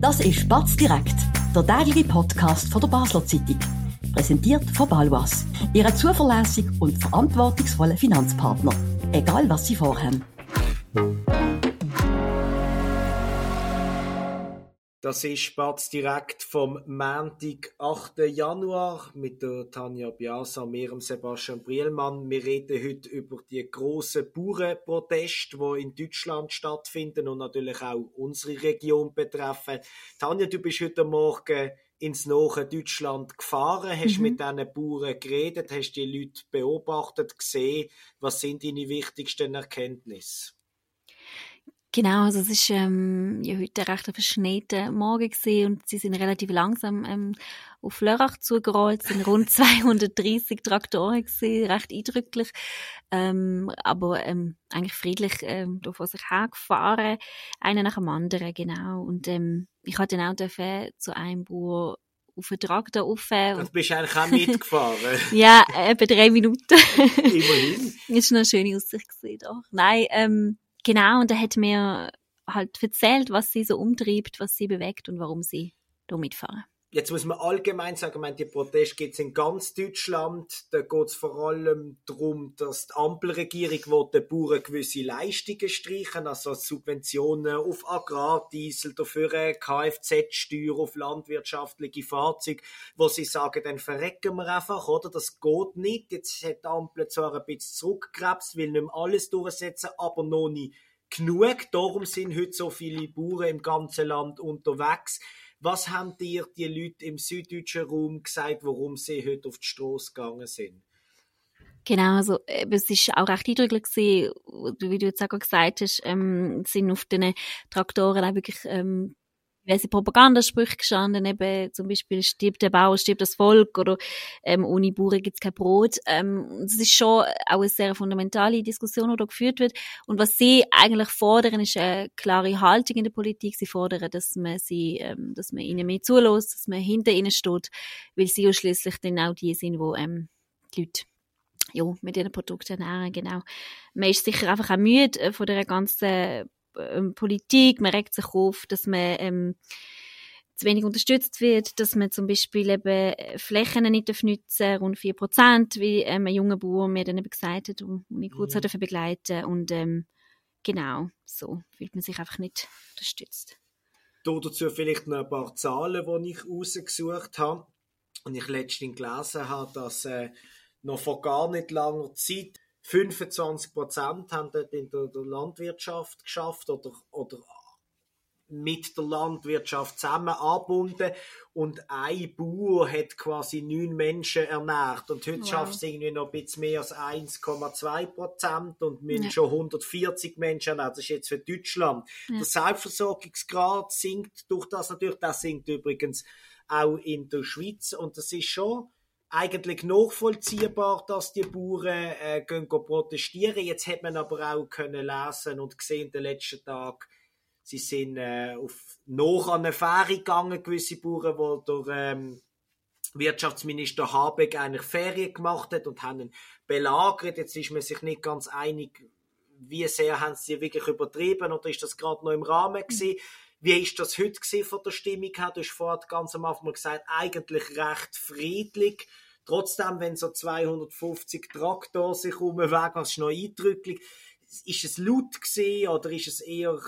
Das ist Batz direkt, der tägliche Podcast von der Basler Zeitung. Präsentiert von Balwas, Ihrem zuverlässigen und verantwortungsvollen Finanzpartner. Egal was Sie vorhaben. Das ist Spatz direkt vom Montag, 8. Januar mit der Tanja Biasa, mir und Sebastian Brielmann. Wir reden heute über die grossen Bauernproteste, die in Deutschland stattfinden und natürlich auch unsere Region betreffen. Tanja, du bist heute Morgen ins nahe Deutschland gefahren, hast mhm. mit diesen Bauern geredet, hast die Leute beobachtet, gesehen. Was sind deine wichtigsten Erkenntnisse? Genau, also es ist ähm, ja heute recht ein verschneiter Morgen gewesen und sie sind relativ langsam ähm, auf Lörrach zugerollt, es sind rund 230 Traktoren gewesen, recht eindrücklich, ähm, aber ähm, eigentlich friedlich ähm, da vor sich hergefahren, einer nach dem anderen, genau. Und ähm, ich hatte dann auch dürfen zu einem Bauer auf den Traktor rauf. Du bist eigentlich auch mitgefahren? ja, etwa drei Minuten. Immerhin. ist noch eine schöne Aussicht gewesen, doch. Nein, ähm, Genau, und er hat mir halt erzählt, was sie so umtreibt, was sie bewegt und warum sie da mitfahren. Jetzt muss man allgemein sagen, meine, die Proteste gibt es in ganz Deutschland. Da geht es vor allem darum, dass die Ampelregierung den Bauern gewisse Leistungen streichen, also Subventionen auf Agrardiesel, dafür eine Kfz-Steuer auf landwirtschaftliche Fahrzeuge, wo sie sagen, dann verrecken wir einfach, oder? Das geht nicht. Jetzt hat die Ampel zwar ein bisschen zurückgekrebst, will nicht mehr alles durchsetzen, aber noch nicht genug. Darum sind heute so viele Bauern im ganzen Land unterwegs. Was haben dir die Leute im süddeutschen Raum gesagt, warum sie heute auf die Straße gegangen sind? Genau, also es ist auch recht eindrücklich gewesen, wie du jetzt auch gesagt hast, ähm, sind auf den Traktoren auch wirklich ähm, diverse Propagandasprüche gestanden, eben zum Beispiel stirbt der Bauer, stirbt das Volk oder ähm, ohne Bauern gibt es kein Brot. Ähm, das ist schon auch eine sehr fundamentale Diskussion, die da geführt wird. Und was sie eigentlich fordern, ist eine klare Haltung in der Politik. Sie fordern, dass man sie, ähm, dass man ihnen mehr zulässt, dass man hinter ihnen steht, weil sie ja schließlich dann auch die sind, wo ähm, die Leute ja, mit ihren Produkten ernähren, genau. Man ist sicher einfach auch müde äh, von der ganzen ähm, Politik, man regt sich auf, dass man ähm, zu wenig unterstützt wird, dass man zum Beispiel eben äh, Flächen nicht nutzen rund 4 Prozent, wie ähm, ein junger Bauer mir dann eben gesagt hat, und ich kurz mhm. begleiten und ähm, genau, so fühlt man sich einfach nicht unterstützt. dazu vielleicht noch ein paar Zahlen, die ich rausgesucht habe und ich letztens gelesen habe, dass äh, noch vor gar nicht langer Zeit 25 Prozent haben dort in der, der, Landwirtschaft geschafft oder, oder mit der Landwirtschaft zusammen angebunden und ein Bauer hat quasi neun Menschen ernährt und heute wow. schafft es irgendwie noch ein bisschen mehr als 1,2 Prozent und müssen ja. schon 140 Menschen ernähren. Das ist jetzt für Deutschland. Ja. Der Selbstversorgungsgrad sinkt durch das natürlich, das sinkt übrigens auch in der Schweiz und das ist schon eigentlich nachvollziehbar, dass die Bauern äh, gehen protestieren. Jetzt hat man aber auch können lesen und gesehen den letzten Tagen, sie sind äh, auf noch an eine Fähre gegangen, gewisse Bauern, wo der ähm, Wirtschaftsminister Habeck eigentlich Ferien gemacht hat und haben ihn belagert. Jetzt ist man sich nicht ganz einig, wie sehr haben sie wirklich übertrieben oder ist das gerade noch im Rahmen gewesen. Wie ist das heute von der Stimmung her? Du hast vorhin ganz am Anfang gesagt, eigentlich recht friedlich. Trotzdem, wenn so 250 Traktor sich umwegen, das ist noch eindrücklich. Ist es laut gesehen oder ist es eher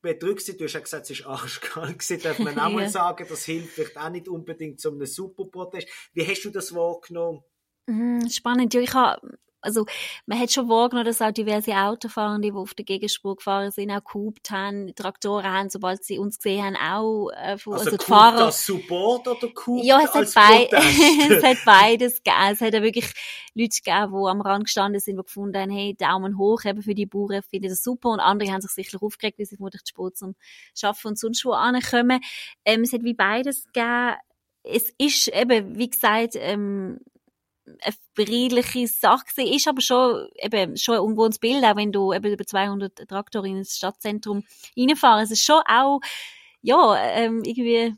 bedrückt Du hast ja gesagt, es war arschkalt gewesen. Darf man auch mal sagen, das hilft vielleicht auch nicht unbedingt zu einem Superprotest. Wie hast du das wahrgenommen? Mhm, spannend. Ja, ich habe also man hat schon wahrgenommen, dass auch diverse Autofahrende, die auf der Gegenspur gefahren sind, auch gehupt haben, Traktoren haben, sobald sie uns gesehen haben, auch äh, von, also, also die Fahrer. als Support oder gehupt Ja, es hat, beid es hat beides gegeben. Es hat ja wirklich Leute gegeben, die am Rand gestanden sind, die gefunden haben, hey, Daumen hoch eben für die Bauern, finde das super. Und andere haben sich sicherlich aufgeregt, weil sie vermutlich zu spät zum Arbeiten und sonst wo ankommen. Ähm, es hat wie beides gegeben. Es ist eben, wie gesagt, ähm, eine friedliche Sache gewesen. Ist aber schon, eben, schon ein ungewohntes Bild, auch wenn du eben über 200 Traktoren ins Stadtzentrum reinfahren. Es ist schon auch, ja, ähm, irgendwie,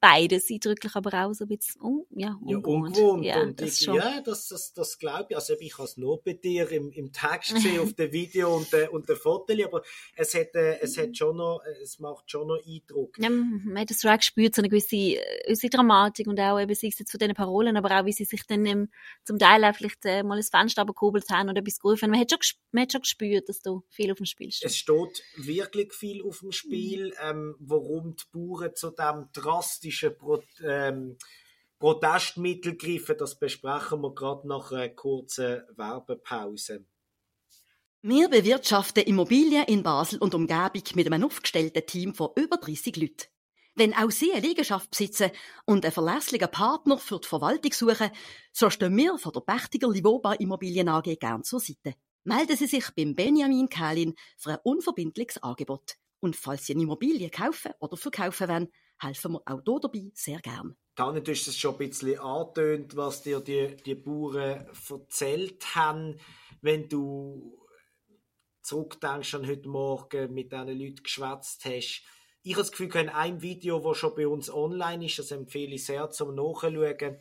beides eindrücklich, aber auch so ein bisschen un, ja, ungewohnt. Ja, ungewohnt. Ja, und das, ich, ja, das, das, das glaube ich. Also ich habe es nur bei dir im, im Text gesehen, auf dem Video und und der Foto, aber es hat, äh, es hat schon noch, es macht schon noch Eindruck. Ja, man hat das Track gespürt, so eine gewisse, äh, gewisse Dramatik und auch eben, sei es jetzt von diesen Parolen, aber auch, wie sie sich dann ähm, zum Teil auch vielleicht äh, mal ein Fenster abgekurbelt haben oder etwas gerufen. Man hat schon, man hat schon gespürt, dass da viel auf dem Spiel steht. Es steht wirklich viel auf dem Spiel, mhm. ähm, warum die Bauern zu dem drastischen Pro ähm, Protestmittel greifen, das besprechen wir gerade nach einer kurzen Werbepause. Wir bewirtschaften Immobilien in Basel und Umgebung mit einem aufgestellten Team von über 30 Leuten. Wenn auch Sie eine Liegenschaft besitzen und einen verlässlichen Partner für die Verwaltung suchen, so stehen wir von der Pächtiger Livoba Immobilien AG gern zur Seite. Melden Sie sich beim Benjamin Kählin für ein unverbindliches Angebot. Und falls Sie eine Immobilie kaufen oder verkaufen wollen, helfen wir auch hier dabei sehr gern. Tanja, du hast es schon ein bisschen angetönt, was dir die, die Bauern erzählt haben. Wenn du zurückdenkst an heute Morgen mit diesen Leuten geschwätzt hast, ich habe das Gefühl, in einem Video, das schon bei uns online ist, das empfehle ich sehr zum Nachschauen,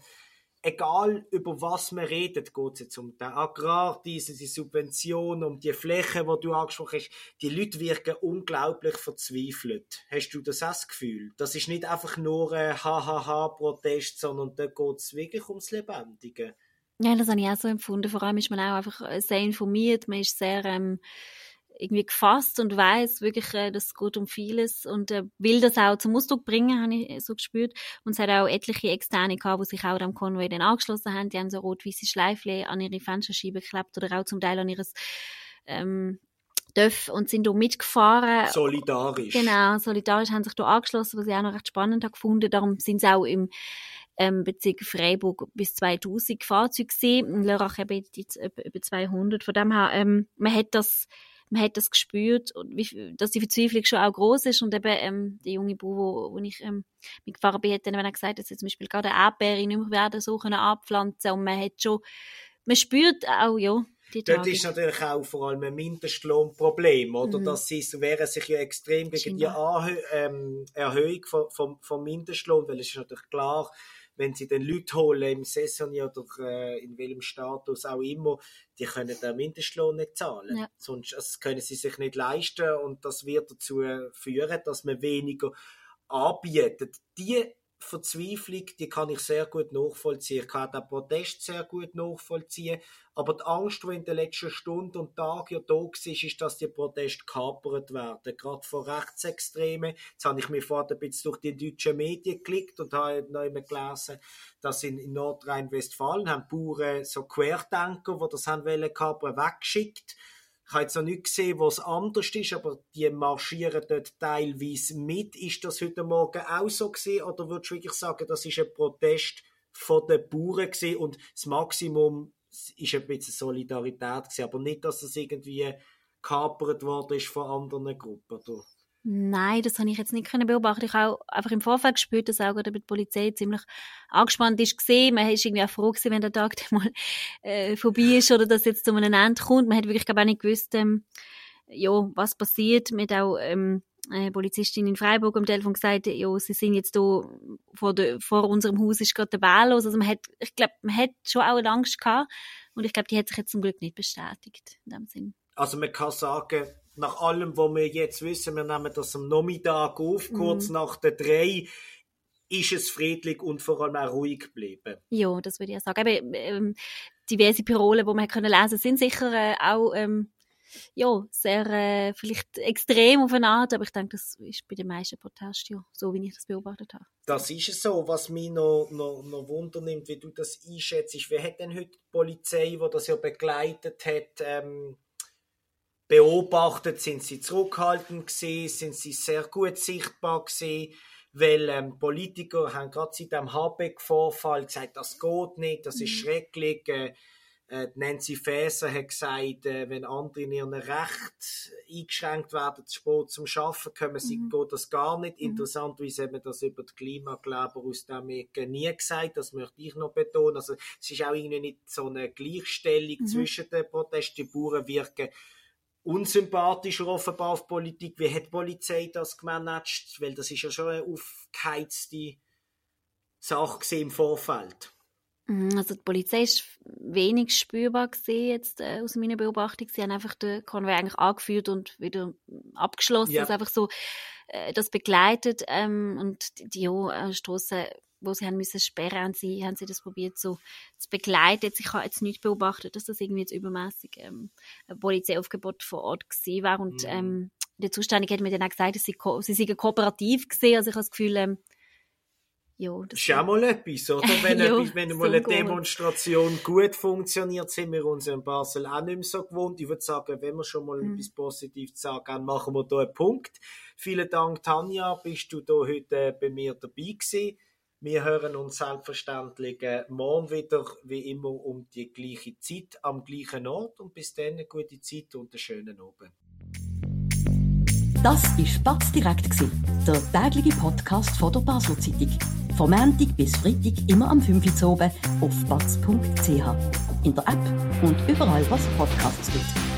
egal über was man redet, geht es jetzt um den Agrar, diese die Subventionen, um die Fläche, die du angesprochen hast. Die Leute wirken unglaublich verzweifelt. Hast du das auch Gefühl? Das ist nicht einfach nur ein Hahaha-Protest, sondern da geht es wirklich ums Lebendige. Ja, das habe ich auch so empfunden. Vor allem ist man auch einfach sehr informiert, man ist sehr... Ähm irgendwie gefasst und weiß wirklich, äh, das geht um vieles und äh, will das auch zum Ausdruck bringen, habe ich so gespürt. Und es hat auch etliche Externe gehabt, die sich auch am Konvoi dann angeschlossen haben. Die haben so rot-weiße Schleifle an ihre Fensterscheibe geklebt oder auch zum Teil an ihres ähm, Dörf und sind da mitgefahren. Solidarisch. Genau, solidarisch haben sich da angeschlossen, was ich auch noch recht spannend habe gefunden. Darum sind sie auch im ähm, Bezirk Freiburg bis 2000 Fahrzeuge gesehen. In Lörrach eben jetzt über 200. Von dem her, ähm, man hat das man hat das gespürt, wie, dass die Verzweiflung schon auch groß ist und eben ähm, der junge Bauer, wo, wo ich ähm, mitgefahren bin, hat dann, wenn er gesagt dass er zum Beispiel gerade eine Erdbeere nicht mehr werden so können abpflanzen und man hat schon, man spürt auch, ja, Dort ist natürlich auch vor allem ein Mindestlohnproblem, oder? Mhm. Das ist, wäre sich ja extrem gegen die Anhö ähm, Erhöhung vom, vom, vom Mindestlohn, weil es ist natürlich klar, wenn sie den Leute holen im Saisonier oder äh, in welchem Status auch immer, die können den Mindestlohn nicht zahlen. Ja. Sonst das können sie sich nicht leisten und das wird dazu führen, dass man weniger anbietet. Die Verzweiflung, die kann ich sehr gut nachvollziehen. Ich kann den Protest sehr gut nachvollziehen. Aber die Angst, die in den letzten Stunden und Tagen ja da war, ist, dass die Proteste kapert werden. Gerade von Rechtsextremen. Jetzt habe ich mir vorher ein bisschen durch die deutschen Medien geklickt und habe noch immer gelesen, dass in, in Nordrhein-Westfalen haben Bauern so Querdenker, die das haben wollen kapern, weggeschickt ich habe jetzt noch nicht gesehen, was anders ist, aber die marschieren dort teilweise mit. Ist das heute Morgen auch so gewesen, oder würdest du wirklich sagen, das ist ein Protest von den Bauern gewesen und das Maximum ist ein bisschen Solidarität gewesen, aber nicht, dass es irgendwie gekapert worden ist von anderen Gruppen, oder? Nein, das habe ich jetzt nicht können beobachten. Ich habe auch einfach im Vorfeld gespürt, dass auch gerade die Polizei ziemlich angespannt ist gesehen. Man ist irgendwie auch froh gewesen, wenn der Tag mal äh, vorbei ist oder dass jetzt zu einem Ende kommt. Man hat wirklich gar nicht gewusst, ähm, ja, was passiert. Hat auch ähm, eine Polizistin in Freiburg am Telefon gesagt, ja, sie sind jetzt da vor, de, vor unserem Haus ist gerade der Ball los. Also man hat, ich glaube, man hat schon auch eine Angst gehabt und ich glaube, die hat sich jetzt zum Glück nicht bestätigt in dem Sinn. Also man kann sagen, nach allem, was wir jetzt wissen, wir nehmen das am Nachmittag auf, kurz mhm. nach der drei, ist es friedlich und vor allem auch ruhig geblieben. Ja, das würde ich sagen. Eben, ähm, diverse Parolen, die man können lesen sind sicher äh, auch ähm, ja, sehr äh, vielleicht extrem auf eine Art, aber ich denke, das ist bei den meisten Protesten ja so, wie ich das beobachtet habe. Das ist es so. Was mich noch, noch, noch Wunder nimmt, wie du das einschätzt, wer hat denn heute die Polizei, die das ja begleitet hat, ähm, beobachtet, sind sie zurückhaltend gewesen, sind sie sehr gut sichtbar gewesen, weil ähm, Politiker haben gerade seit dem Habeck-Vorfall gesagt, das geht nicht, das ist mhm. schrecklich. Äh, äh, Nancy Faeser hat gesagt, äh, wenn andere in ihrem Recht eingeschränkt werden, zu spät zum Schaffen kommen, sie mhm. geht das gar nicht. Mhm. Interessanterweise haben wir das über die Klimakleber aus dem Ecke nie gesagt, das möchte ich noch betonen. Also es ist auch irgendwie nicht so eine Gleichstellung mhm. zwischen den Protesten. Die Bauern wirken unsympathischer offenbar auf Politik. Wie hat die Polizei das gemanagt? Weil das ist ja schon eine aufgeheizte Sache im Vorfeld. Mhm, also die Polizei ist wenig spürbar gesehen jetzt äh, aus meiner Beobachtung. Sie haben einfach den Konvoi eigentlich angeführt und wieder abgeschlossen. Ja. Also einfach so äh, das begleitet ähm, und die ja, äh, Strassen, wo sie haben müssen sperren, haben sie, haben sie das probiert so zu begleiten. Ich habe jetzt nicht beobachtet, dass das irgendwie jetzt übermäßig ähm, ein Polizeiaufgebot vor Ort gesehen war und mhm. ähm, der Zuständige hat mir dann auch gesagt, dass sie, sie seien kooperativ gesehen. Also ich habe das Gefühl, ähm, ja, das ist auch mal etwas, oder? Wenn, ja, etwas, wenn mal eine. Demonstration gut funktioniert, sind wir uns in Basel auch nicht mehr so gewohnt. Ich würde sagen, wenn wir schon mal mhm. etwas Positives sagen machen wir hier einen Punkt. Vielen Dank, Tanja, bist du da heute bei mir dabei gewesen. Wir hören uns selbstverständlich äh, morgen wieder, wie immer, um die gleiche Zeit, am gleichen Ort. Und bis dann eine gute Zeit und einen schönen Abend. Das war Spatz direkt, der tägliche Podcast von der Basel Zeitung. Vom Montag bis Freitag immer am 5 Uhr oben auf batz.ch. In der App und überall, was Podcasts gibt.